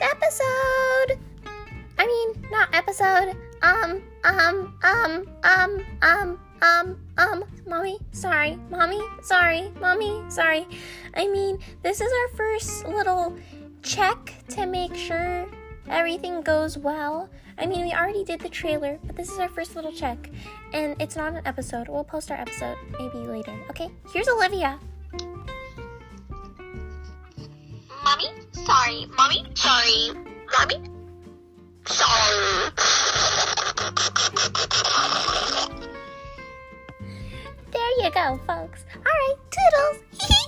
episode. I mean, not episode. Um, um, um, um, um, um, um, mommy, sorry, mommy, sorry, mommy, sorry. I mean, this is our first little check to make sure everything goes well. I mean, we already did the trailer, but this is our first little check. And it's not an episode. We'll post our episode maybe later. Okay? Here's Olivia. Sorry. Mommy, sorry. Mommy, sorry. There you go, folks. All right, toodles.